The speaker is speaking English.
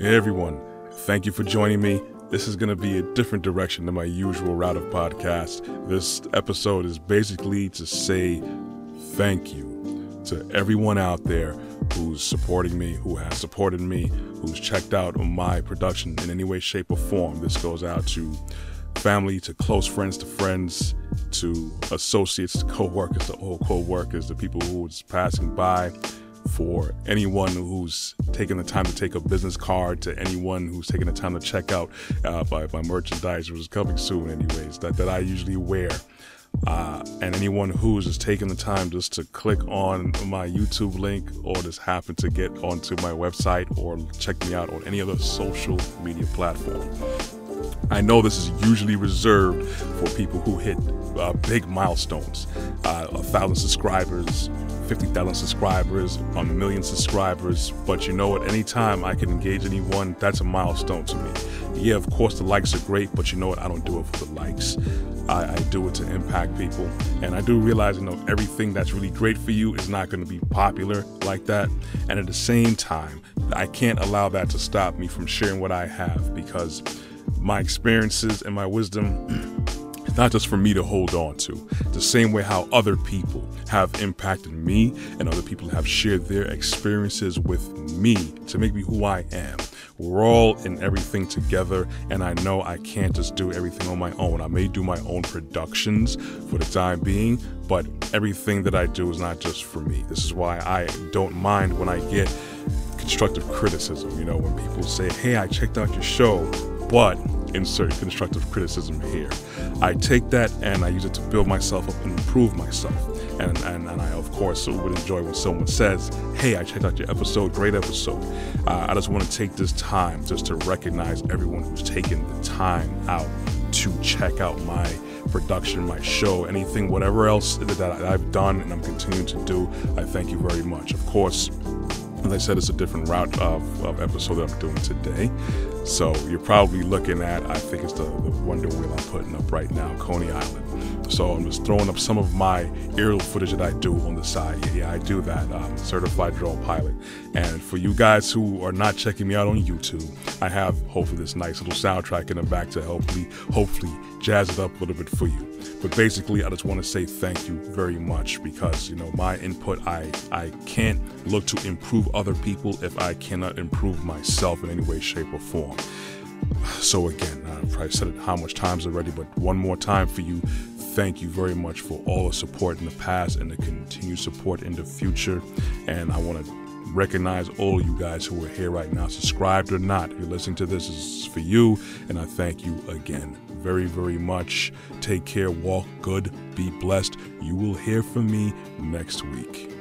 Everyone, thank you for joining me. This is going to be a different direction than my usual route of podcast. This episode is basically to say thank you to everyone out there who's supporting me, who has supported me, who's checked out my production in any way, shape, or form. This goes out to family, to close friends, to friends, to associates, to co-workers, to old co-workers, to people who's passing by, for anyone who's taken the time to take a business card, to anyone who's taken the time to check out uh, my, my merchandise, which is coming soon, anyways, that, that I usually wear. Uh, and anyone who's just taken the time just to click on my YouTube link or just happen to get onto my website or check me out on any other social media platform. I know this is usually reserved for people who hit uh, big milestones, uh, a thousand subscribers, 50,000 subscribers, a million subscribers. But you know, at any time I can engage anyone, that's a milestone to me. Yeah, of course, the likes are great, but you know what? I don't do it for the likes. I, I do it to impact people. And I do realize, you know, everything that's really great for you is not going to be popular like that. And at the same time, I can't allow that to stop me from sharing what I have because my experiences and my wisdom not just for me to hold on to. The same way how other people have impacted me and other people have shared their experiences with me to make me who I am. We're all in everything together, and I know I can't just do everything on my own. I may do my own productions for the time being, but everything that I do is not just for me. This is why I don't mind when I get constructive criticism. You know, when people say, Hey, I checked out your show, but insert constructive criticism here. I take that and I use it to build myself up and improve myself. And, and, and I, of course, would enjoy when someone says, Hey, I checked out your episode, great episode. Uh, I just want to take this time just to recognize everyone who's taken the time out to check out my production, my show, anything, whatever else that I've done and I'm continuing to do. I thank you very much. Of course, as I said, it's a different route of, of episode that I'm doing today. So you're probably looking at, I think it's the, the Wonder Wheel I'm putting up right now, Coney Island. So I'm just throwing up some of my aerial footage that I do on the side. Yeah, yeah I do that. I'm certified drone pilot. And for you guys who are not checking me out on YouTube, I have hopefully this nice little soundtrack in the back to help me, hopefully jazz it up a little bit for you. But basically, I just want to say thank you very much because you know my input. I I can't look to improve other people if I cannot improve myself in any way, shape, or form. So again, I've probably said it how much times already, but one more time for you. Thank you very much for all the support in the past and the continued support in the future. And I want to recognize all you guys who are here right now, subscribed or not. If you're listening to this, this is for you, and I thank you again very, very much. Take care, walk good, be blessed. You will hear from me next week.